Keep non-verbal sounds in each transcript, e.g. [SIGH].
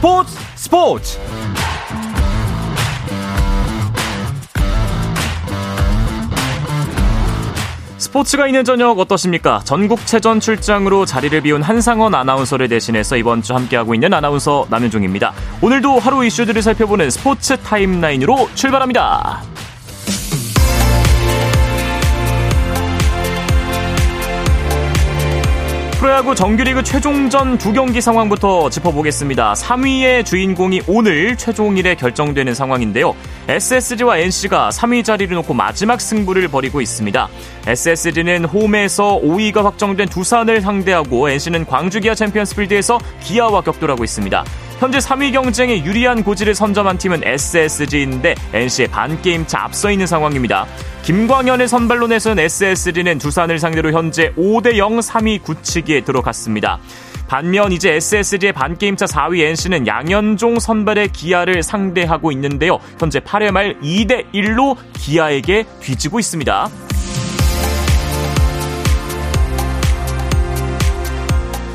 스포츠 스포츠 스포츠가 있는 저녁 어떠십니까? 전국체전 출장으로 자리를 비운 한상원 아나운서를 대신해서 이번 주 함께하고 있는 아나운서 남윤종입니다. 오늘도 하루 이슈들을 살펴보는 스포츠 타임라인으로 출발합니다. 프로야구 정규리그 최종전 두 경기 상황부터 짚어보겠습니다. 3위의 주인공이 오늘 최종일에 결정되는 상황인데요. SSG와 NC가 3위 자리를 놓고 마지막 승부를 벌이고 있습니다. SSG는 홈에서 5위가 확정된 두산을 상대하고 NC는 광주 기아 챔피언스필드에서 기아와 격돌하고 있습니다. 현재 3위 경쟁에 유리한 고지를 선점한 팀은 SSG인데 NC의 반게임차 앞서 있는 상황입니다. 김광현의 선발로 내선 SSG는 두산을 상대로 현재 5대0 3위 굳히기에 들어갔습니다. 반면 이제 SSG의 반게임차 4위 NC는 양현종 선발의 기아를 상대하고 있는데요. 현재 8회 말 2대1로 기아에게 뒤지고 있습니다.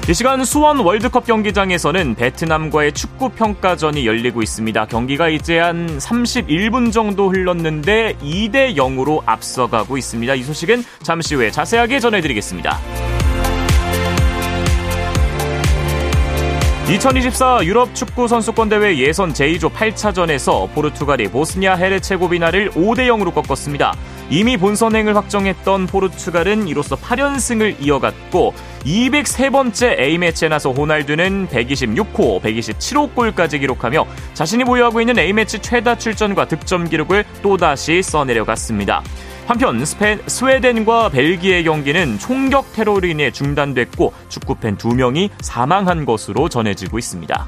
이 시간 수원 월드컵 경기장에서는 베트남과의 축구 평가전이 열리고 있습니다. 경기가 이제 한 31분 정도 흘렀는데 2대 0으로 앞서가고 있습니다. 이 소식은 잠시 후에 자세하게 전해드리겠습니다. 2024 유럽 축구 선수권 대회 예선 제2조 8차전에서 포르투갈이 보스니아 헤르체고비나를 5대 0으로 꺾었습니다. 이미 본선행을 확정했던 포르투갈은 이로써 8연승을 이어갔고 203번째 A매치에 나서 호날두는 126호, 127호 골까지 기록하며 자신이 보유하고 있는 A매치 최다 출전과 득점 기록을 또다시 써내려갔습니다. 한편 스페, 스웨덴과 벨기에 경기는 총격 테러로 인해 중단됐고 축구팬 2명이 사망한 것으로 전해지고 있습니다.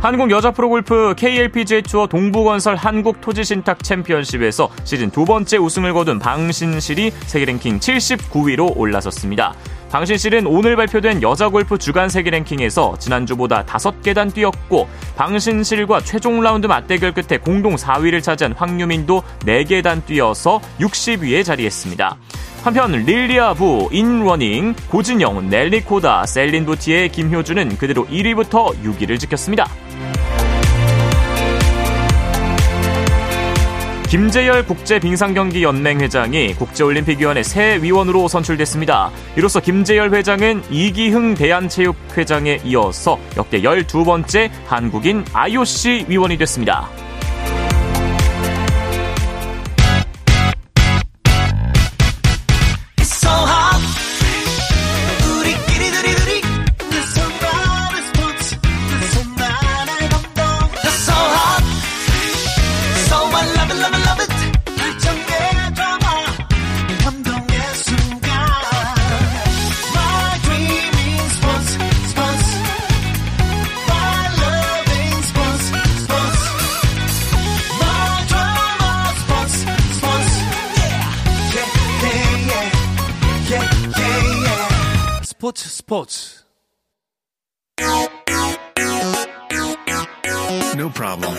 한국 여자 프로골프 KLPGA 투어 동부건설 한국토지신탁 챔피언십에서 시즌 두 번째 우승을 거둔 방신실이 세계 랭킹 79위로 올라섰습니다. 방신실은 오늘 발표된 여자 골프 주간 세계 랭킹에서 지난주보다 5계단 뛰었고 방신실과 최종 라운드 맞대결 끝에 공동 4위를 차지한 황유민도 4계단 뛰어서 60위에 자리했습니다. 한편 릴리아 부, 인뤄닝, 고진영, 넬리 코다, 셀린 부티에 김효주는 그대로 1위부터 6위를 지켰습니다. 김재열 국제빙상경기연맹 회장이 국제올림픽위원회 새 위원으로 선출됐습니다. 이로써 김재열 회장은 이기흥 대한체육회장에 이어서 역대 12번째 한국인 IOC 위원이 됐습니다. 스포츠 스포츠 No problem.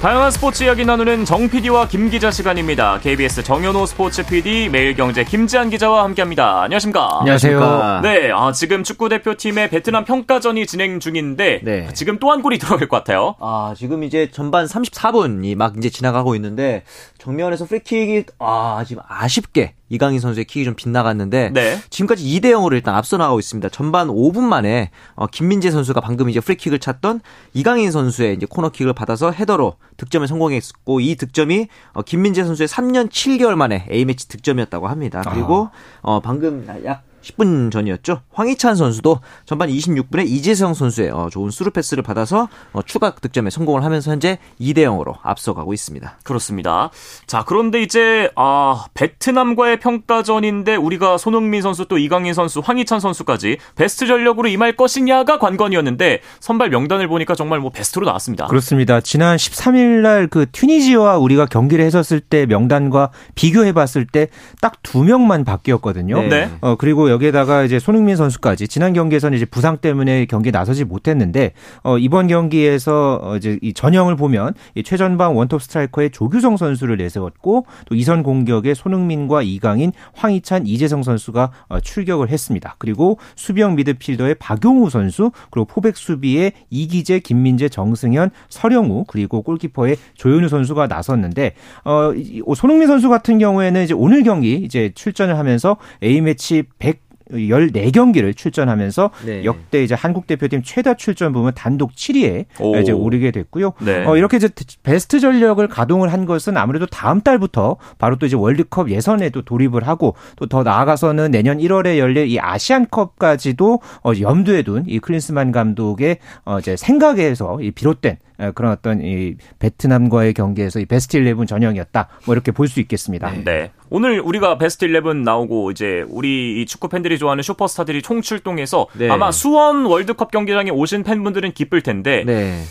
다양한 스포츠 이야기 나누는 정 PD와 김 기자 시간입니다. KBS 정현호 스포츠 PD, 매일경제 김지한 기자와 함께합니다. 안녕하십니까? 안녕하세요. 네, 아, 지금 축구 대표팀의 베트남 평가전이 진행 중인데 네. 지금 또 한 골이 들어갈 것 같아요. 아, 지금 이제 전반 34분이 막 이제 지나가고 있는데 정면에서 프리킥이 아, 지금 아쉽게 이강인 선수의 킥이 좀 빗나갔는데 네. 지금까지 2대 0으로 일단 앞서 나가고 있습니다. 전반 5분 만에 어, 김민재 선수가 방금 이제 프리킥을 찼던 이강인 선수의 이제 코너킥을 받아서 헤더로 득점에 성공했고 이 득점이 어, 김민재 선수의 3년 7개월 만에 A매치 득점이었다고 합니다. 그리고 아. 어, 방금 약 10분 전이었죠. 황희찬 선수도 전반 26분에 이재성 선수의 어, 좋은 수루 패스를 받아서 어, 추가 득점에 성공을 하면서 현재 2대 0으로 앞서가고 있습니다. 그렇습니다. 자, 그런데 이제 아, 베트남과의 평가전인데 우리가 손흥민 선수 또 이강인 선수, 황희찬 선수까지 베스트 전력으로 임할 것이냐가 관건이었는데 선발 명단을 보니까 정말 뭐 베스트로 나왔습니다. 그렇습니다. 지난 13일 날 그 튀니지와 우리가 경기를 했었을 때 명단과 비교해 봤을 때 딱 두 명만 바뀌었거든요. 네. 어, 그리고 여기에다가 이제 손흥민 선수까지 지난 경기에서는 이제 부상 때문에 경기에 나서지 못했는데 어 이번 경기에서 어 이제 이 전형을 보면 이 최전방 원톱 스트라이커의 조규성 선수를 내세웠고 또 이선 공격에 손흥민과 이강인, 황희찬, 이재성 선수가 어 출격을 했습니다. 그리고 수비형 미드필더의 박용우 선수 그리고 포백 수비에 이기재, 김민재, 정승현, 서령우 그리고 골키퍼의 조현우 선수가 나섰는데 어 손흥민 선수 같은 경우에는 이제 오늘 경기 이제 출전을 하면서 A매치 100 14경기를 출전하면서 네. 역대 이제 한국 대표팀 최다 출전 부분 단독 7위에 오. 이제 오르게 됐고요. 네. 어, 이렇게 이제 베스트 전력을 가동을 한 것은 아무래도 다음 달부터 바로 또 이제 월드컵 예선에도 돌입을 하고 또 더 나아가서는 내년 1월에 열릴 이 아시안컵까지도 어, 염두에 둔 이 클린스만 감독의 어, 이제 생각에서 이 비롯된 그런 어떤 이 베트남과의 경기에서 이 베스트 11 전형이었다. 뭐 이렇게 볼 수 있겠습니다. 네. 네. 오늘 우리가 베스트 11 나오고 이제 우리 이 축구 팬들이 좋아하는 슈퍼스타들이 총출동해서 네. 아마 수원 월드컵 경기장에 오신 팬분들은 기쁠 텐데 네.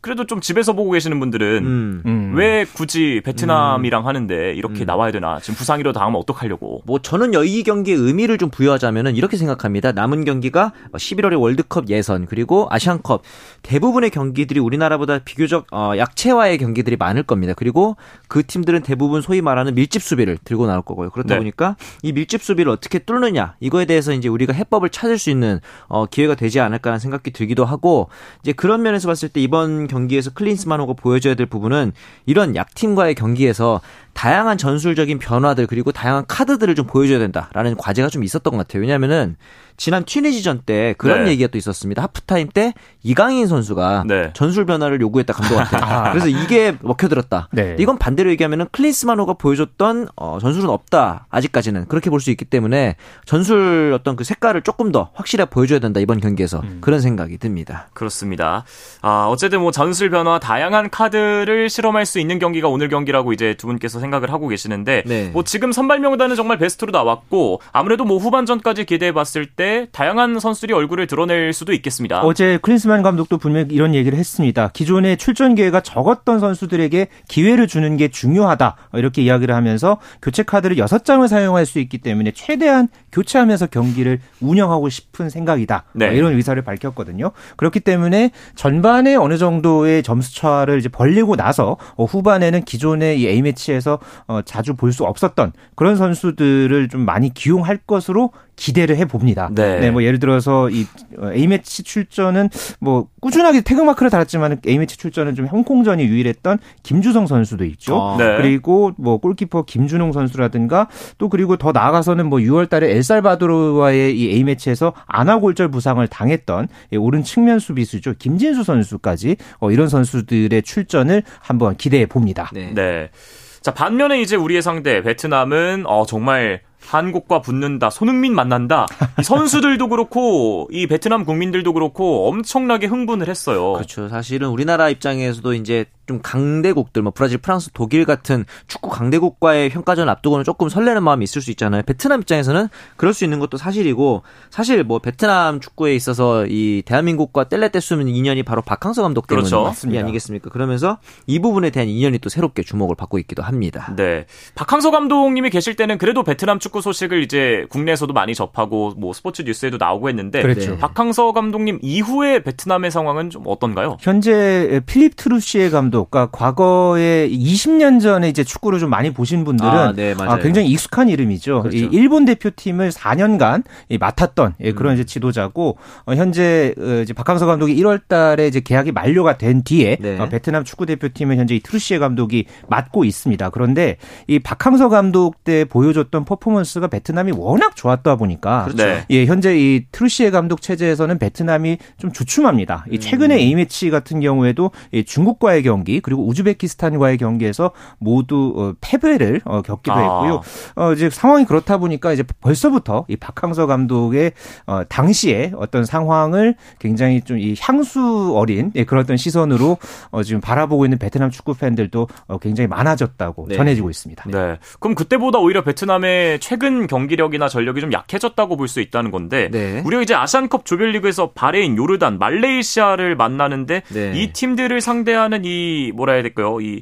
그래도 좀 집에서 보고 계시는 분들은 음. 음. 왜 굳이 베트남이랑 음. 하는데 이렇게 음. 나와야 되나? 지금 부상이로 당하면 어떡하려고? 뭐 저는 이 경기의 의미를 좀 부여하자면은 이렇게 생각합니다. 남은 경기가 11월에 월드컵 예선 그리고 아시안컵 대부분의 경기들이 우리나라보다 비교적 어, 약체화의 경기들이 많을 겁니다. 그리고 그 팀들은 대부분 소위 말하는 밀집 수비를 들고 나올 거고요. 그렇다 네. 보니까 이 밀집 수비를 어떻게 뚫느냐 이거에 대해서 이제 우리가 해법을 찾을 수 있는 어, 기회가 되지 않을까라는 생각이 들기도 하고 이제 그런 면에서 봤을 때 이번 경기에서 클린스만호가 보여줘야 될 부분은 이런 약팀과의 경기에서 다양한 전술적인 변화들 그리고 다양한 카드들을 좀 보여줘야 된다라는 과제가 좀 있었던 것 같아요. 왜냐하면은 지난 튀니지전 때 그런 네. 얘기가 또 있었습니다. 하프타임 때 이강인 선수가 네. 전술 변화를 요구했다 감독한테. [LAUGHS] 아. 그래서 이게 먹혀들었다. 네. 이건 반대로 얘기하면은 클린스만호가 보여줬던 어, 전술은 없다. 아직까지는 그렇게 볼 수 있기 때문에 전술 어떤 그 색깔을 조금 더 확실하게 보여줘야 된다 이번 경기에서 음. 그런 생각이 듭니다. 그렇습니다. 아 어쨌든 뭐 전술 변화 다양한 카드를 실험할 수 있는 경기가 오늘 경기라고 이제 두 분께서 생각을 하고 계시는데 네. 뭐 지금 선발 명단은 정말 베스트로 나왔고 아무래도 뭐 후반전까지 기대해 봤을 때때 다양한 선수들이 얼굴을 드러낼 수도 있겠습니다. 어제 클린스만 감독도 분명히 이런 얘기를 했습니다. 기존의 출전 기회가 적었던 선수들에게 기회를 주는 게 중요하다. 이렇게 이야기를 하면서 교체 카드를 6장을 사용할 수 있기 때문에 최대한 교체하면서 경기를 운영하고 싶은 생각이다. 네. 이런 의사를 밝혔거든요. 그렇기 때문에 전반에 어느 정도의 점수 차를 이제 벌리고 나서 후반에는 기존의 이 A매치에서 어, 자주 볼 수 없었던 그런 선수들을 좀 많이 기용할 것으로 기대를 해 봅니다. 네. 네. 뭐 예를 들어서 이 어, A 매치 출전은 뭐 꾸준하게 태극마크를 달았지만 A 매치 출전은 좀 홍콩전이 유일했던 김주성 선수도 있죠. 아, 네. 그리고 뭐 골키퍼 김준홍 선수라든가 또 그리고 더 나아가서는 뭐 6월달에 엘살바도르와의 이 A 매치에서 아나골절 부상을 당했던 오른 측면 수비수죠 김진수 선수까지 어, 이런 선수들의 출전을 한번 기대해 봅니다. 네. 네. 자 반면에 이제 우리의 상대 베트남은 어 정말 한국과 붙는다, 손흥민 만난다. 선수들도 그렇고 이 베트남 국민들도 그렇고 엄청나게 흥분을 했어요. 그렇죠. 사실은 우리나라 입장에서도 이제 좀 강대국들 뭐 브라질, 프랑스, 독일 같은 축구 강대국과의 평가전 앞두고는 조금 설레는 마음이 있을 수 있잖아요. 베트남 입장에서는 그럴 수 있는 것도 사실이고 사실 뭐 베트남 축구에 있어서 이 대한민국과 뗄래뗄수는 인연이 바로 박항서 감독 때문이 그렇죠. 아니겠습니까? 그러면서 이 부분에 대한 인연이 또 새롭게 주목을 받고 있기도 합니다. 네. 박항서 감독님이 계실 때는 그래도 베트남 축구 소식을 이제 국내에서도 많이 접하고 뭐 스포츠 뉴스에도 나오고 했는데 그렇죠. 박항서 감독님 이후에 베트남의 상황은 좀 어떤가요? 현재 필립 트루시에 감독 감독, 그러니까 과거에 20년 전에 이제 축구를 좀 많이 보신 분들은 아, 네, 아, 굉장히 익숙한 이름이죠. 그렇죠. 이 일본 대표팀을 4년간 맡았던 예, 그런 음. 이제 지도자고 어, 현재 어, 이제 박항서 감독이 1월달에 이제 계약이 만료가 된 뒤에 네. 어, 베트남 축구 대표팀을 현재 이 트루시에 감독이 맡고 있습니다. 그런데 이 박항서 감독 때 보여줬던 퍼포먼스 가 베트남이 워낙 좋았다 보니까 그렇죠. 네. 예, 현재 이 트루시에 감독 체제에서는 베트남이 좀 주춤합니다. 이 최근에 음. A 매치 같은 경우에도 중국과의 경우 경기 그리고 우즈베키스탄과의 경기에서 모두 어, 패배를 어, 겪기도 아. 했고요. 어, 이제 상황이 그렇다 보니까 이제 벌써부터 이 박항서 감독의 어, 당시에 어떤 상황을 굉장히 좀 이 향수 어린 예, 그런 어떤 시선으로 어, 지금 바라보고 있는 베트남 축구 팬들도 어, 굉장히 많아졌다고 네. 전해지고 있습니다. 네. 그럼 그때보다 오히려 베트남의 최 최근 경기력이나 전력이 좀 약해졌다고 볼 수 있다는 건데 네. 우리가 이제 아시안컵 조별리그에서 바레인, 요르단, 말레이시아를 만나는데 네. 이 팀들을 상대하는 이 뭐라 해야 될까요? 이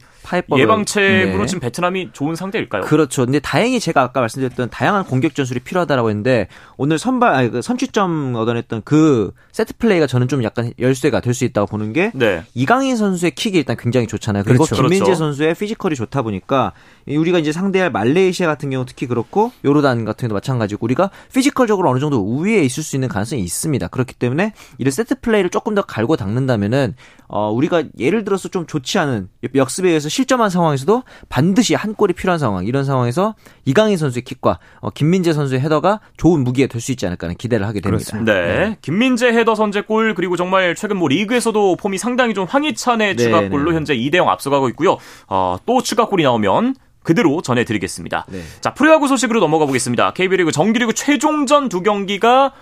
예방책으로 네. 지금 베트남이 좋은 상대일까요? 그렇죠. 근데 다행히 제가 아까 말씀드렸던 다양한 공격 전술이 필요하다라고 했는데 오늘 선발 아니 그 선취점 얻어냈던 그 세트 플레이가 저는 좀 약간 열쇠가 될 수 있다고 보는 게 네. 이강인 선수의 킥이 일단 굉장히 좋잖아요. 그리고 그렇죠. 김민재 그렇죠. 선수의 피지컬이 좋다 보니까 우리가 이제 상대할 말레이시아 같은 경우 특히 그렇고 요르단 같은 경우도 마찬가지고 우리가 피지컬적으로 어느 정도 우위에 있을 수 있는 가능성이 있습니다. 그렇기 때문에 이런 세트 플레이를 조금 더 갈고 닦는다면은 어 우리가 예를 들어서 좀 좋지 않은 역습에 의해서 실점한 상황에서도 반드시 한 골이 필요한 상황 이런 상황에서 이강인 선수의 킥과 어, 김민재 선수의 헤더가 좋은 무기가 될수 있지 않을까 하는 기대를 하게 됩니다. 네. 네. 김민재 헤더 선제골 그리고 정말 최근 뭐 리그에서도 폼이 상당히 좀 황희찬의 네, 추가골로 네. 현재 2대 0 앞서가고 있고요. 어, 또 추가골이 나오면 그대로 전해드리겠습니다. 네. 자, 프로야구 소식으로 넘어가 보겠습니다. KB리그 정규리그 최종전 두 경기가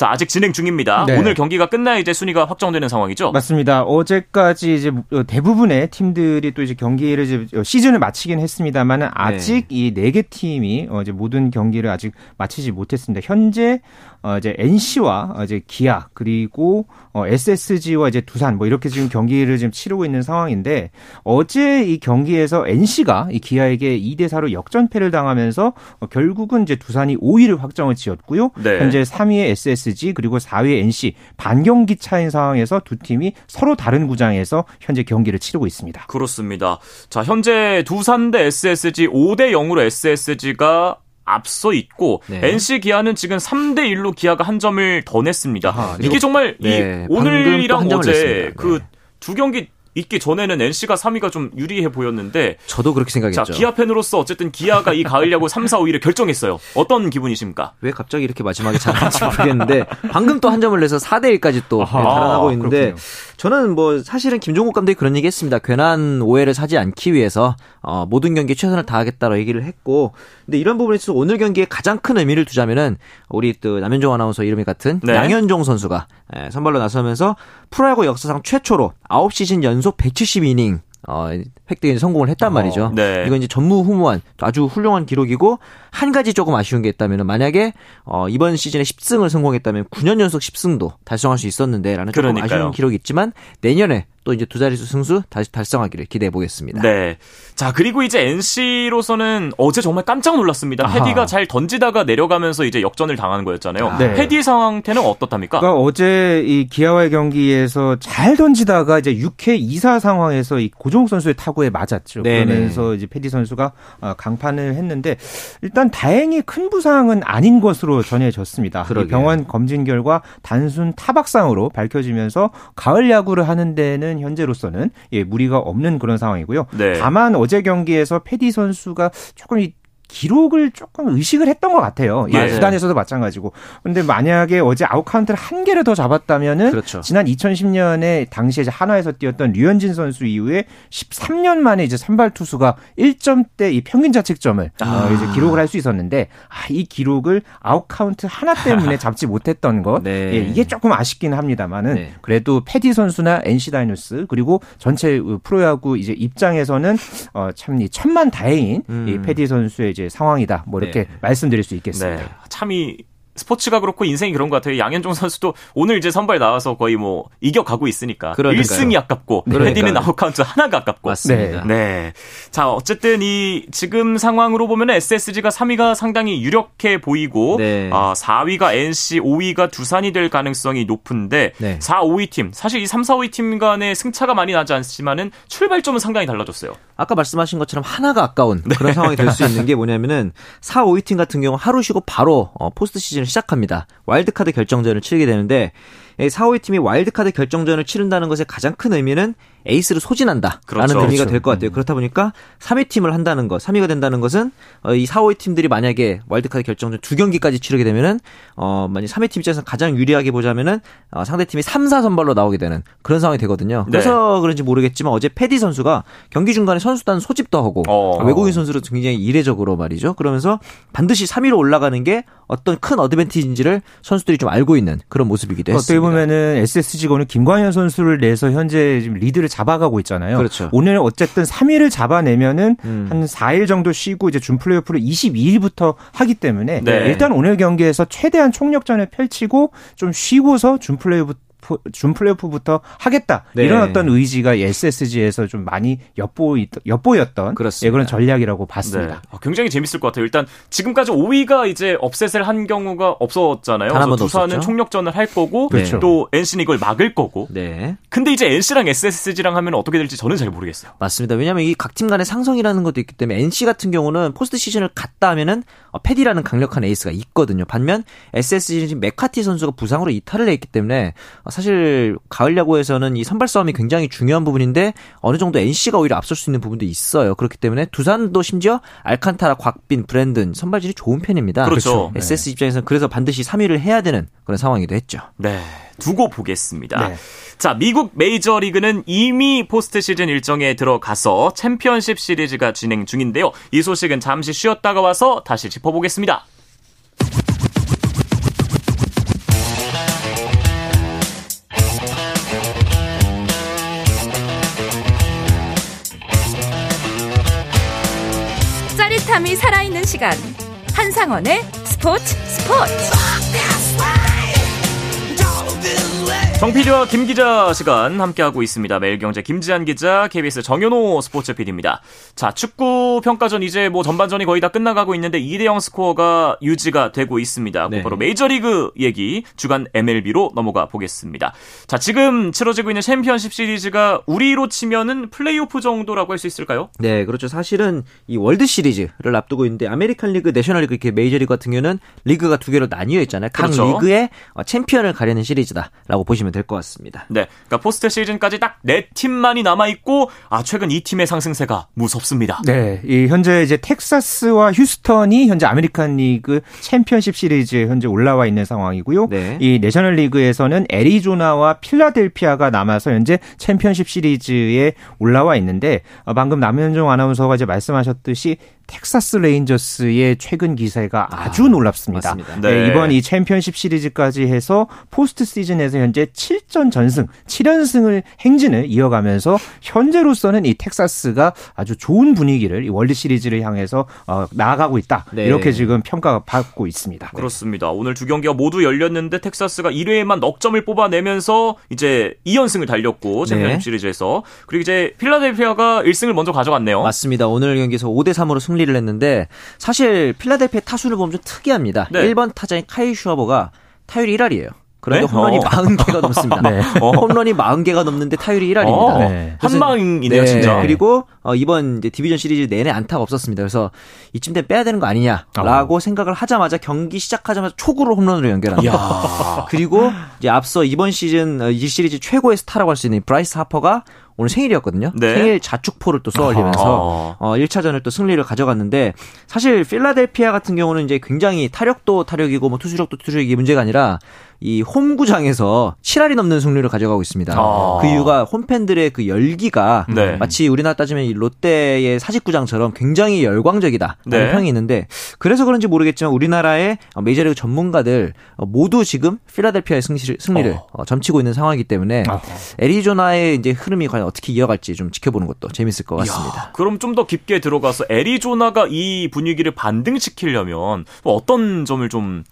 자, 아직 진행 중입니다. 네. 오늘 경기가 끝나야 이제 순위가 확정되는 상황이죠? 맞습니다. 어제까지 이제 대부분의 팀들이 또 이제 경기를 이제 시즌을 마치긴 했습니다만 아직 네. 이네 개 팀이 어, 이제 모든 경기를 아직 마치지 못했습니다. 현재 어 이제 NC와 이제 기아 그리고 어 SSG와 이제 두산 뭐 이렇게 지금 경기를 지금 치르고 있는 상황인데 어제 이 경기에서 NC가 이 기아에게 2대 4로 역전패를 당하면서 어 결국은 이제 두산이 5위를 확정을 지었고요. 네. 현재 3위의 SSG 그리고 4위의 NC 반경기 차인 상황에서 두 팀이 서로 다른 구장에서 현재 경기를 치르고 있습니다. 그렇습니다. 자, 현재 두산 대 SSG 5대 0으로 SSG가 앞서 있고 네. NC 기아는 지금 3대 1로 기아가 한 점을 더 냈습니다. 아하, 이게 정말 네, 이 오늘이랑 어제 그 두 경기 있기 전에는 NC가 3위가 좀 유리해 보였는데 저도 그렇게 생각했죠. 자, 기아 팬으로서 어쨌든 기아가 이 가을 야구 3, 4, 5위를 결정했어요. 어떤 기분이십니까? 왜 갑자기 이렇게 마지막에 잘하는지 모르겠는데 방금 또 한 점을 내서 4대 1까지 또 아하, 달아나고 있는데 그렇군요. 저는 뭐 사실은 김종국 감독이 그런 얘기 했습니다. 괜한 오해를 사지 않기 위해서 어, 모든 경기에 최선을 다하겠다고 얘기를 했고 근데 이런 부분에 있어서 오늘 경기에 가장 큰 의미를 두자면은 우리 또 남현종 아나운서 이름이 같은 네. 양현종 선수가 예, 선발로 나서면서 프로야구 역사상 최초로 9시즌 연속 170이닝 어, 획득에 성공을 했단 어, 말이죠. 어, 네. 이건 이제 전무후무한 아주 훌륭한 기록이고 한 가지 조금 아쉬운 게 있다면 만약에 어, 이번 시즌에 10승을 성공했다면 9년 연속 10승도 달성할 수 있었는데라는 조금 그러니까요. 아쉬운 기록이 있지만 내년에 또 이제 두 자릿수 승수 다시 달성하기를 기대해 보겠습니다. 네. 자, 그리고 이제 NC로서는 어제 정말 깜짝 놀랐습니다. 아하. 패디가 잘 던지다가 내려가면서 이제 역전을 당하는 거였잖아요. 아. 네. 패디 상태는 어떻답니까? 그러니까 어제 이 기아와의 경기에서 잘 던지다가 이제 6회 2사 상황에서 이 고종 선수의 타구에 맞았죠. 네네. 그러면서 이제 패디 선수가 어, 강판을 했는데 일단 다행히 큰 부상은 아닌 것으로 전해졌습니다. 병원 검진 결과 단순 타박상으로 밝혀지면서 가을 야구를 하는 데는 현재로서는 예, 무리가 없는 그런 상황이고요. 네. 다만 어제 경기에서 페디 선수가 조금 이 기록을 조금 의식을 했던 것 같아요. 예, 구단에서도 마찬가지고. 근데 만약에 어제 아웃 카운트를 한 개를 더 잡았다면은 그렇죠. 지난 2010년에 당시에 이제 한화에서 뛰었던 류현진 선수 이후에 13년 만에 이제 선발 투수가 1점대 이 평균 자책점을 아. 어, 이제 기록을 할 수 있었는데 아, 이 기록을 아웃 카운트 하나 때문에 [LAUGHS] 잡지 못했던 것 네. 예, 이게 조금 아쉽긴 합니다만은 네. 그래도 페디 선수나 NC 다이노스 그리고 전체 프로야구 이제 입장에서는 어, 참 이 천만 다행인 음. 이 페디 선수의 이제 상황이다. 뭐 이렇게 네. 말씀드릴 수 있겠습니다. 네. 참 이 스포츠가 그렇고 인생이 그런 것 같아요. 양현종 선수도 오늘 이제 선발 나와서 거의 뭐 이겨가고 있으니까 그러니까요. 1승이 아깝고 페디는 아웃 카운트 하나가 아깝고 맞습니다. 네. 네. 자 어쨌든 이 지금 상황으로 보면 SSG가 3위가 상당히 유력해 보이고 네. 아, 4위가 NC, 5위가 두산이 될 가능성이 높은데 네. 4, 5위 팀 사실 이 3, 4, 5위 팀 간의 승차가 많이 나지 않지만은 출발점은 상당히 달라졌어요. 아까 말씀하신 것처럼 하나가 아까운 네. 그런 상황이 될 수 있는 게 뭐냐면은 4, 5위 팀 같은 경우 하루 쉬고 바로 어, 포스트 시즌을 시작합니다. 와일드카드 결정전을 치르게 되는데 4, 5위 팀이 와일드카드 결정전을 치른다는 것의 가장 큰 의미는 에이스를 소진한다라는 그렇죠. 의미가 될 것 같아요. 음. 그렇다 보니까 3위 팀을 한다는 것, 3위가 된다는 것은 어, 이 4, 5위 팀들이 만약에 와일드카드 결정전 두 경기까지 치르게 되면은 어 만약 3위 팀 입장에서 가장 유리하게 보자면은 어, 상대 팀이 3, 4 선발로 나오게 되는 그런 상황이 되거든요. 네. 그래서 네. 그런지 모르겠지만 어제 페디 선수가 경기 중간에 선수단 소집도 하고 어. 외국인 선수로 굉장히 이례적으로 말이죠. 그러면서 반드시 3위로 올라가는 게 어떤 큰 어드밴티지인지를 선수들이 좀 알고 있는 그런 모습이기도 했습니다. 보면은 SSG가 오늘 김광현 선수를 내서 현재 지금 리드를 잡아가고 있잖아요. 그렇죠. 오늘 어쨌든 3위를 잡아내면은 음. 한 4일 정도 쉬고 이제 준 플레이오프를 22일부터 하기 때문에 네. 일단 오늘 경기에서 최대한 총력전을 펼치고 좀 쉬고서 준 플레이오프 준 플레이오프부터 하겠다 네. 이런 어떤 의지가 SSG에서 좀 많이 엿보이, 엿보였던 예, 그런 전략이라고 봤습니다. 네. 아, 굉장히 재밌을 것 같아요. 일단 지금까지 5위가 이제 업셋을 한 경우가 없었잖아요. 그래서 두산은 없었죠? 총력전을 할 거고 그렇죠. 또 NC는 이걸 막을 거고. 네. 근데 이제 NC랑 SSG랑 하면 어떻게 될지 저는 잘 모르겠어요. 맞습니다. 왜냐하면 이 각 팀 간의 상성이라는 것도 있기 때문에 NC 같은 경우는 포스트 시즌을 갔다 하면은 어, 페디라는 강력한 에이스가 있거든요. 반면 SSG는 지금 맥카티 선수가 부상으로 이탈을 했기 때문에 사실 가을 야구에서는 이 선발 싸움이 굉장히 중요한 부분인데 어느 정도 NC가 오히려 앞설 수 있는 부분도 있어요. 그렇기 때문에 두산도 심지어 알칸타라, 곽빈, 브랜든 선발진이 좋은 편입니다. 그렇죠. SS 네. 입장에서는 그래서 반드시 3위를 해야 되는 그런 상황이기도 했죠. 네. 두고 보겠습니다. 네. 자, 미국 메이저리그는 이미 포스트 시즌 일정에 들어가서 챔피언십 시리즈가 진행 중인데요. 이 소식은 잠시 쉬었다가 와서 다시 짚어보겠습니다. 시간. 한상원의 스포츠 스포츠 정PD와 김 기자 시간 함께하고 있습니다. 매일경제 김지한 기자, KBS 정현호 스포츠 PD입니다. 자, 축구 평가전 이제 뭐 전반전이 거의 다 끝나가고 있는데 2대0 스코어가 유지가 되고 있습니다. 네. 바로 메이저리그 얘기 주간 MLB로 넘어가 보겠습니다. 자, 지금 치러지고 있는 챔피언십 시리즈가 우리로 치면은 플레이오프 정도라고 할 수 있을까요? 네, 그렇죠. 사실은 이 월드 시리즈를 앞두고 있는데 아메리칸 리그, 내셔널 리그 이렇게 메이저리그 같은 경우는 리그가 두 개로 나뉘어 있잖아요. 각 그렇죠. 리그의 챔피언을 가려는 시리즈다라고 보시면 보시면 될 것 같습니다. 네. 그러니까 포스트 시즌까지 딱 네 팀만이 남아 있고 아, 최근 이 팀의 상승세가 무섭습니다. 네. 이 현재 이제 텍사스와 휴스턴이 현재 아메리칸 리그 챔피언십 시리즈에 현재 올라와 있는 상황이고요. 네. 이 내셔널 리그에서는 애리조나와 필라델피아가 남아서 현재 챔피언십 시리즈에 올라와 있는데 어, 방금 남현종 아나운서가 이제 말씀하셨듯이 텍사스 레인저스의 최근 기세가 아주 아, 놀랍습니다. 네. 네, 이번 이 챔피언십 시리즈까지 해서 포스트 시즌에서 현재 7전 전승, 7연승을 행진을 이어가면서 현재로서는 이 텍사스가 아주 좋은 분위기를 이 월드 시리즈를 향해서 어, 나아가고 있다. 네. 이렇게 지금 평가가 받고 있습니다. 그렇습니다. 오늘 두 경기가 모두 열렸는데 텍사스가 1회에만 넉 점을 뽑아내면서 이제 2연승을 달렸고 챔피언십 네. 시리즈에서 그리고 이제 필라델피아가 1승을 먼저 가져갔네요. 맞습니다. 오늘 경기에서 5대 3으로 승리 승리를 했는데 사실 필라델피아 타수를 보면 좀 특이합니다. 네. 1번 타자인 카일 슈와버가 타율이 1할이에요. 그런데 네? 홈런이 어. 40개가 넘습니다. [LAUGHS] 네. 어. 홈런이 40개가 넘는데 타율이 1할입니다. 어. 네. 한방이네요, 네. 진짜. 그리고 어, 이번 이제 디비전 시리즈 내내 안타가 없었습니다. 그래서 이쯤 되면 빼야 되는 거 아니냐라고 어. 생각을 하자마자 경기 시작하자마자 초구로 홈런으로 연결합니다. 그리고 이제 앞서 이번 시즌 어, 이 시리즈 최고의 스타라고 할 수 있는 브라이스 하퍼가 오늘 생일이었거든요. 네. 생일 자축포를 또 쏘아올리면서 어, 1차전을 또 승리를 가져갔는데 사실 필라델피아 같은 경우는 이제 굉장히 타력도 타력이고 뭐 투수력도 투수력이 문제가 아니라 이 홈구장에서 7할이 넘는 승리를 가져가고 있습니다. 아. 그 이유가 홈팬들의 그 열기가 네. 마치 우리나라 따지면 이 롯데의 사직구장처럼 굉장히 열광적이다 라는 네. 평이 있는데 그래서 그런지 모르겠지만 우리나라의 메이저리그 전문가들 모두 지금 필라델피아의 승리를, 승리를 어. 점치고 있는 상황이기 때문에 아. 애리조나의 이제 흐름이 과연 어떻게 이어갈지 좀 지켜보는 것도 재밌을 것 같습니다. 이야, 그럼 좀 더 깊게 들어가서 애리조나가 이 분위기를 반등시키려면 어떤 점을 좀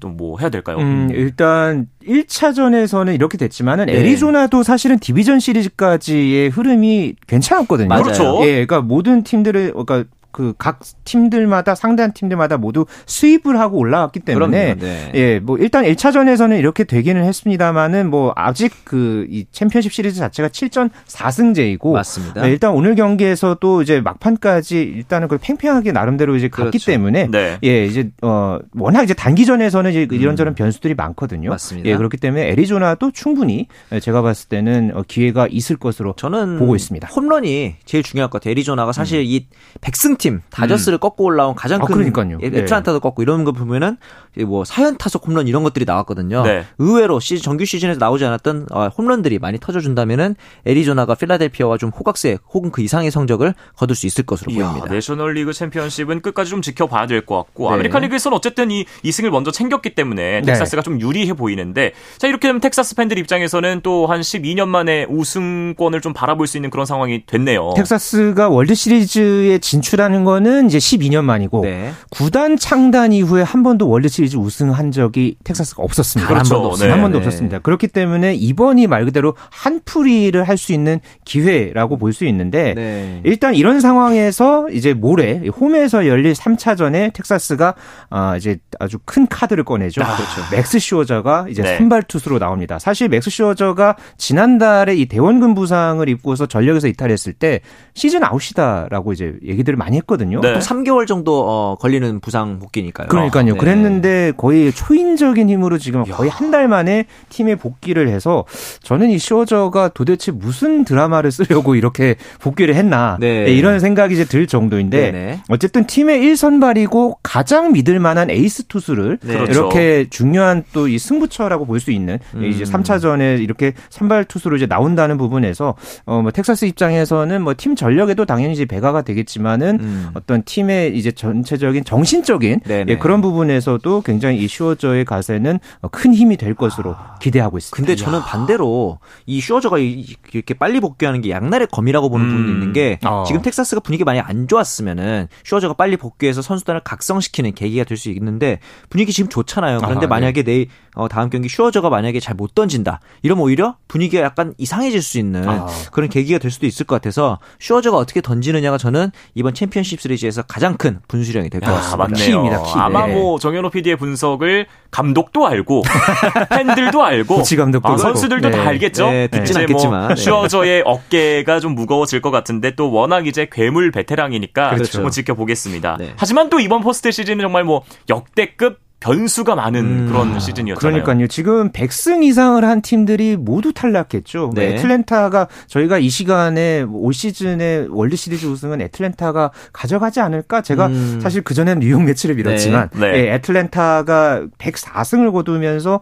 또뭐 해야 될까요? 음, 일단 1차전에서는 이렇게 됐지만은 네. 애리조나도 사실은 디비전 시리즈까지의 흐름이 괜찮았거든요. 맞아요. 그렇죠. 예, 그러니까 모든 팀들을 그러니까 그 각 팀들마다 상대한 팀들마다 모두 수입을 하고 올라왔기 때문에 네. 예, 뭐 일단 1차전에서는 이렇게 되기는 했습니다만은 뭐 아직 그 이 챔피언십 시리즈 자체가 7전 4승제이고 맞습니다. 네, 일단 오늘 경기에서 또 이제 막판까지 일단은 그 팽팽하게 나름대로 이제 갔기 그렇죠. 때문에 네. 예, 이제 어 워낙 이제 단기전에서는 이제 이런저런 음. 변수들이 많거든요. 맞습니다. 예, 그렇기 때문에 애리조나도 충분히 제가 봤을 때는 어, 기회가 있을 것으로 저는 보고 있습니다. 홈런이 제일 중요할 것 같아요. 애리조나가 사실 음. 이 백승 팀 강팀 다저스를 음. 꺾고 올라온 가장 아, 큰 그러니까요. 예, 애틀란타도 네. 꺾고 이런 거 보면은 뭐 4연 타석 홈런 이런 것들이 나왔거든요. 네. 의외로 시즌 정규 시즌에서 나오지 않았던 어, 홈런들이 많이 터져준다면은 애리조나가 필라델피아와 좀 호각세 혹은 그 이상의 성적을 거둘 수 있을 것으로 이야, 보입니다. 내셔널리그 챔피언십은 끝까지 좀 지켜봐야 될 것 같고 네. 아메리칸 리그에서는 어쨌든 이 2승을 먼저 챙겼기 때문에 네. 텍사스가 좀 유리해 보이는데 자 이렇게 되면 텍사스 팬들 입장에서는 또 한 12년 만에 우승권을 좀 바라볼 수 있는 그런 상황이 됐네요. 텍사스가 월드 시리즈에 진출하는 거는 이제 12년 만이고 네. 구단 창단 이후에 한 번도 월드 시리즈 우승한 적이 텍사스가 없었습니다. 그렇죠. 한 번도, 없, 네. 한 번도 없었습니다. 그렇기 때문에 이번이 말 그대로 한풀이를 할 수 있는 기회라고 볼 수 있는데 네. 일단 이런 상황에서 이제 모레 홈에서 열릴 3차전에 텍사스가 아 이제 아주 큰 카드를 꺼내죠. 아, 그렇죠. 맥스 슈어저가 이제 네. 선발 투수로 나옵니다. 사실 맥스 슈어저가 지난달에 이 대원근 부상을 입고서 전력에서 이탈했을 때 시즌 아웃이다라고 이제 얘기들을 많이 했거든요. 네. 3개월 정도 어, 걸리는 부상 복귀니까요. 그러니까요. 네. 그랬는데 거의 초인적인 힘으로 지금 거의 한 달 만에 팀에 복귀를 해서 저는 이 슈어저가 도대체 무슨 드라마를 쓰려고 이렇게 복귀를 했나 네. 네 이런 생각이 이제 들 정도인데 네네. 어쨌든 팀의 1선발이고 가장 믿을 만한 에이스 투수를 네. 이렇게 그렇죠. 중요한 또 이 승부처라고 볼 수 있는 음. 이제 3차전에 이렇게 선발 투수로 이제 나온다는 부분에서 어 뭐 텍사스 입장에서는 뭐 팀 전력에도 당연히 이제 배가가 되겠지만은 음. 어떤 팀의 이제 전체적인 정신적인 예, 그런 부분에서도 굉장히 이 슈어저의 가세는 큰 힘이 될 것으로 아. 기대하고 있습니다. 근데 저는 반대로 이 슈어저가 이렇게 빨리 복귀하는 게 양날의 검이라고 보는 음. 부분이 있는 게 어. 지금 텍사스가 분위기 많이 안 좋았으면은 슈어저가 빨리 복귀해서 선수단을 각성시키는 계기가 될 수 있는데 분위기 지금 좋잖아요. 그런데 아, 만약에 네. 내일 어, 다음 경기 슈어저가 만약에 잘 못 던진다. 이러면 오히려 분위기가 약간 이상해질 수 있는 아. 그런 계기가 될 수도 있을 것 같아서 슈어저가 어떻게 던지느냐가 저는 이번 챔피언십 시리즈에서 가장 큰 분수령이 될 것 같습니다. 아, 키입니다. 키. 아마 네. 뭐 정현호 PD의 분석을 감독도 알고 [LAUGHS] 팬들도 알고 아, 선수들도 네. 다 알겠죠. 네, 듣진 뭐 않겠지만 뭐 슈어저의 어깨가 좀 무거워질 것 같은데 또 워낙 이제 괴물 베테랑이니까 그렇죠. 뭐 지켜보겠습니다. 네. 하지만 또 이번 포스트 시즌은 정말 뭐 역대급 변수가 많은 음. 그런 시즌이었잖아요. 그러니까요. 지금 100승 이상을 한 팀들이 모두 탈락했죠. 네. 애틀랜타가 저희가 이 시간에 올 시즌에 월드 시리즈 우승은 애틀랜타가 가져가지 않을까? 제가 음. 사실 그 전에는 뉴욕 메츠를 밀었지만 네. 네. 예, 애틀랜타가 104승을 거두면서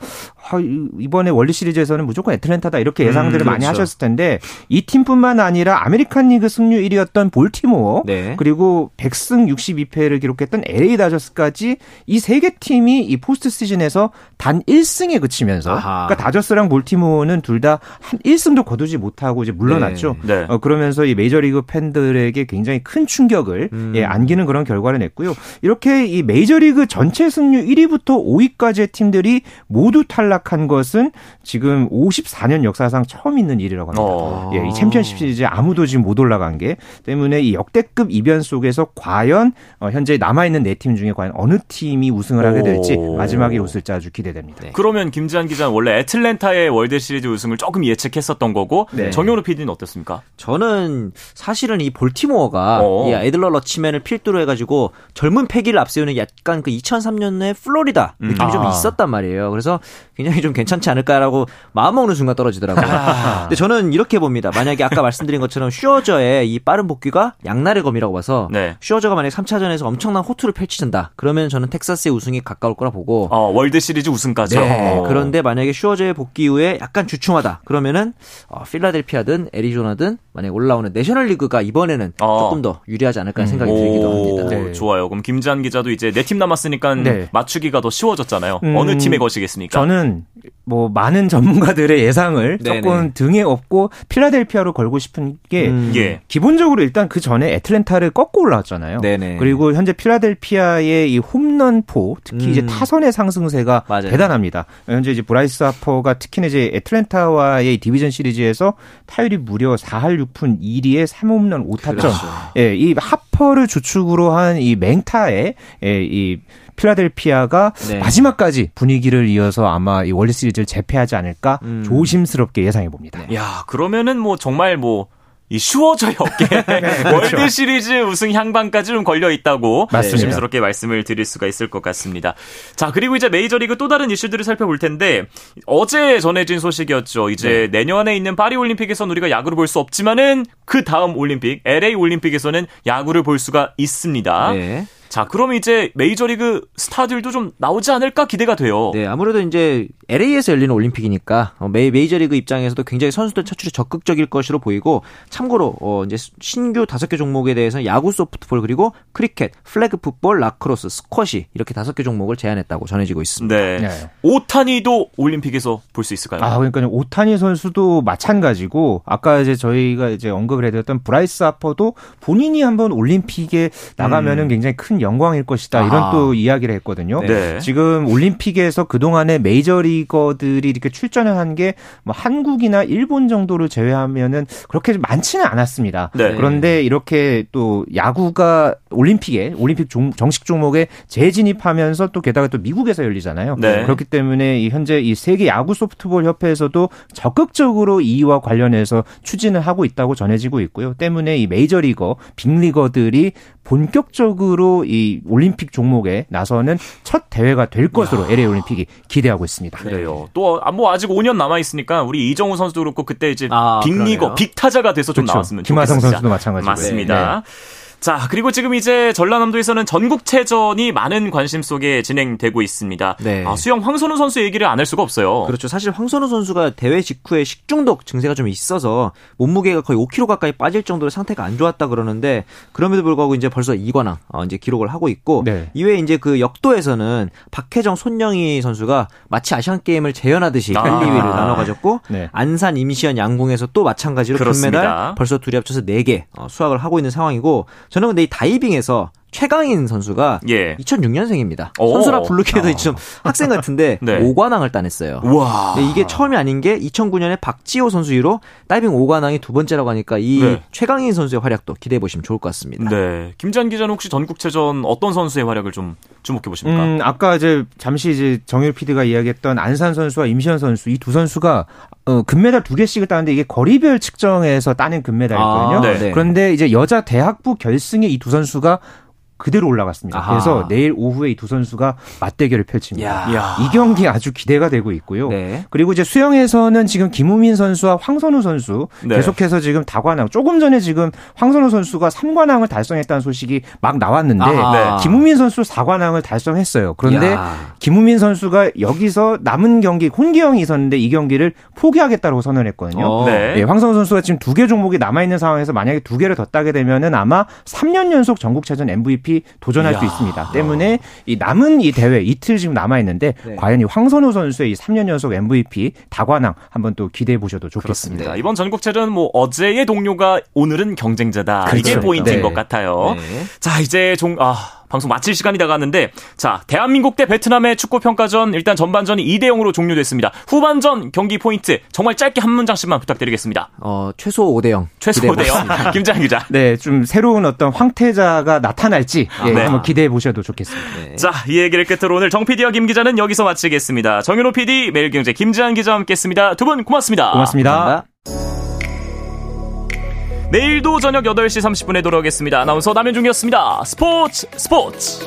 아, 이번에 월드 시리즈에서는 무조건 애틀랜타다 이렇게 음, 예상들을 음, 그렇죠. 많이 하셨을 텐데 이 팀뿐만 아니라 아메리칸 리그 승률 1위였던 볼티모어 네. 그리고 100승 62패를 기록했던 LA 다저스까지 이 세 개 팀이 팀이 이 포스트 시즌에서 단 1승에 그치면서 아하. 그러니까 다저스랑 볼티모어는 둘 다 한 1승도 거두지 못하고 이제 물러났죠. 네. 네. 어, 그러면서 이 메이저리그 팬들에게 굉장히 큰 충격을 음. 예, 안기는 그런 결과를 냈고요. 이렇게 이 메이저리그 전체 승률 1위부터 5위까지의 팀들이 모두 탈락한 것은 지금 54년 역사상 처음 있는 일이라고 합니다. 어. 예, 이 챔피언십 시리즈 아무도 지금 못 올라간 게 때문에 이 역대급 이변 속에서 과연 어, 현재 남아 있는 네 팀 중에 과연 어느 팀이 우승을 하게 될지 될지 마지막에 웃을지 아주 기대됩니다. 네. 그러면 김지한 기자는 원래 애틀랜타의 월드 시리즈 우승을 조금 예측했었던 거고 네. 정용로 PD는 어떻습니까? 저는 사실은 이 볼티모어가 어. 이 애들러 러치맨을 필두로 해가지고 젊은 패기를 앞세우는 약간 그 2003년에 플로리다 음. 느낌이 음. 좀 있었단 말이에요. 그래서 굉장히 좀 괜찮지 않을까라고 마음 먹는 순간 떨어지더라고요. 아. 근데 저는 이렇게 봅니다. 만약에 아까 말씀드린 것처럼 슈어저의 이 빠른 복귀가 양날의 검이라고 봐서 네. 슈어저가 만약 3차전에서 엄청난 호투를 펼친다. 그러면 저는 텍사스의 우승이 가까울 거라 보고 어, 월드 시리즈 우승까지. 네. 어. 그런데 만약에 슈어저의 복귀 이후에 약간 주춤하다. 그러면은 어, 필라델피아든 애리조나든 만약에 올라오는 내셔널리그가 이번에는 어. 조금 더 유리하지 않을까 음. 생각이 들기도 합니다. 네. 좋아요. 그럼 김지한 기자도 이제 네 팀 남았으니까 네. 맞추기가 더 쉬워졌잖아요. 음. 어느 팀에 거시겠습니까? 저는 뭐 많은 전문가들의 예상을 네네. 조금 등에 업고 필라델피아로 걸고 싶은 게 음. 예. 기본적으로 일단 그 전에 애틀랜타를 꺾고 올라왔잖아요. 네네. 그리고 현재 필라델피아의 이 홈런포 특히 음. 이제 타선의 상승세가 맞아요. 대단합니다. 현재 이제 브라이스 하퍼가 특히나 이제 애틀랜타와의 디비전 시리즈에서 타율이 무려 4할 6푼 1리에 3홈런 5타점. 그렇죠. 예, 이 하퍼를 주축으로 한 이 맹타의 예, 이 필라델피아가 네. 마지막까지 분위기를 이어서 아마 이 월드 시리즈를 제패하지 않을까 음. 조심스럽게 예상해 봅니다. 야, 그러면은 뭐 정말 뭐 이 슈어저의 어깨 [LAUGHS] 네, 그렇죠. 월드 시리즈 우승 향방까지 좀 걸려 있다고 맞습니다. 조심스럽게 말씀을 드릴 수가 있을 것 같습니다. 자 그리고 이제 메이저리그 또 다른 이슈들을 살펴볼 텐데 어제 전해진 소식이었죠. 이제 네. 내년에 있는 파리 올림픽에서는 우리가 야구를 볼 수 없지만은 그 다음 올림픽 LA 올림픽에서는 야구를 볼 수가 있습니다. 네. 자, 그럼 이제 메이저리그 스타들도 좀 나오지 않을까 기대가 돼요. 네, 아무래도 이제 LA에서 열리는 올림픽이니까 어, 메, 메이저리그 입장에서도 굉장히 선수들 차출에 적극적일 것으로 보이고 참고로 어, 이제 신규 다섯 개 종목에 대해서 야구, 소프트볼 그리고 크리켓, 플래그 풋볼, 라크로스, 스쿼시 이렇게 다섯 개 종목을 제안했다고 전해지고 있습니다. 네. 네. 오타니도 올림픽에서 볼 수 있을까요? 아, 그러니까 오타니 선수도 마찬가지고 아까 이제 저희가 이제 언급을 해드렸던 브라이스 하퍼도 본인이 한번 올림픽에 나가면은 음. 굉장히 큰 영광일 것이다 이런 아. 또 이야기를 했거든요. 네. 지금 올림픽에서 그 동안에 메이저리거들이 이렇게 출전을 한 게 뭐 한국이나 일본 정도를 제외하면은 그렇게 많지는 않았습니다. 네. 그런데 이렇게 또 야구가 올림픽에 올림픽 종, 정식 종목에 재진입하면서 또 게다가 또 미국에서 열리잖아요. 네. 그렇기 때문에 이 현재 이 세계 야구 소프트볼 협회에서도 적극적으로 이와 관련해서 추진을 하고 있다고 전해지고 있고요. 때문에 이 메이저리거, 빅리거들이 본격적으로 이 올림픽 종목에 나서는 첫 대회가 될 것으로 LA 올림픽이 기대하고 있습니다. 그래요. 또뭐 아, 아직 5년 남아 있으니까 우리 이정우 선수도 그렇고 그때 이제 아, 빅리거, 빅타자가 돼서 좀 그렇죠. 나왔으면 김하성 선수도 마찬가지고 맞습니다. 네. 자, 그리고 지금 이제 전라남도에서는 전국체전이 많은 관심 속에 진행되고 있습니다. 네. 아, 수영 황선우 선수 얘기를 안 할 수가 없어요. 그렇죠. 사실 황선우 선수가 대회 직후에 식중독 증세가 좀 있어서 몸무게가 거의 5kg 가까이 빠질 정도로 상태가 안 좋았다 그러는데 그럼에도 불구하고 이제 벌써 2관왕 어, 이제 기록을 하고 있고 네. 이외에 이제 그 역도에서는 박혜정 손영희 선수가 마치 아시안 게임을 재현하듯이 아. 1, 2위를 나눠 가졌고 네. 안산 임시현 양궁에서 또 마찬가지로 그렇습니다. 금메달 벌써 둘이 합쳐서 4개 어, 수확을 하고 있는 상황이고 저는 근데 이 다이빙에서 최강인 선수가 예. 2006년생입니다. 오. 선수라 부르기에도 아. 좀 학생 같은데 [LAUGHS] 네. 5관왕을 따냈어요. 와. 이게 처음이 아닌 게 2009년에 박지호 선수 이후로 다이빙 5관왕이 두 번째라고 하니까 이 네. 최강인 선수의 활약도 기대해 보시면 좋을 것 같습니다. 네. 김지한 기자는 혹시 전국체전 어떤 선수의 활약을 좀 주목해 보십니까? 음, 아까 이제 잠시 이제 정일 PD가 이야기했던 안산 선수와 임시현 선수 이 두 선수가 어, 금메달 두 개씩을 따는데 이게 거리별 측정에서 따낸 금메달이거든요. 아, 네. 그런데 이제 여자 대학부 결승에 이 두 선수가 그대로 올라갔습니다. 아하. 그래서 내일 오후에 이 두 선수가 맞대결을 펼칩니다. 야. 이 경기 아주 기대가 되고 있고요. 네. 그리고 이제 수영에서는 지금 김우민 선수와 황선우 선수 네. 계속해서 지금 다관왕 조금 전에 지금 황선우 선수가 3관왕을 달성했다는 소식이 막 나왔는데 네. 김우민 선수 4관왕을 달성했어요. 그런데 야. 김우민 선수가 여기서 남은 경기 혼기형이 있었는데 이 경기를 포기하겠다고 선언했거든요. 어. 네. 네. 황선우 선수가 지금 두 개 종목이 남아 있는 상황에서 만약에 두 개를 더 따게 되면은 아마 3년 연속 전국체전 MVP 도전할 이야. 수 있습니다. 때문에 이 남은 이 대회 이틀 지금 남아 있는데 네. 과연 이 황선우 선수의 이 3년 연속 MVP 다관왕 한번 또 기대해 보셔도 좋겠습니다. 그렇습니다. 이번 전국체전 뭐 어제의 동료가 오늘은 경쟁자다. 그렇죠. 이게 포인트인 네. 것 같아요. 네. 자 이제 종 아. 방송 마칠 시간이 다가왔는데 자 대한민국 대 베트남의 축구 평가전 일단 전반전이 2대 0으로 종료됐습니다. 후반전 경기 포인트 정말 짧게 한 문장씩만 부탁드리겠습니다. 어 최소 5대 0. 최소 5대 0. 김장 기자. 네, 좀 새로운 어떤 황태자가 나타날지 아, 예, 네. 한번 기대해 보셔도 좋겠습니다. 네. 자 이 얘기를 끝으로 오늘 정 PD와 김 기자는 여기서 마치겠습니다. 정현호 PD, 매일경제 김지한 기자와 함께했습니다. 두 분 고맙습니다. 고맙습니다. 감사합니다. 내일도 저녁 8시 30분에 돌아오겠습니다. 아나운서 남현중이었습니다. 스포츠 스포츠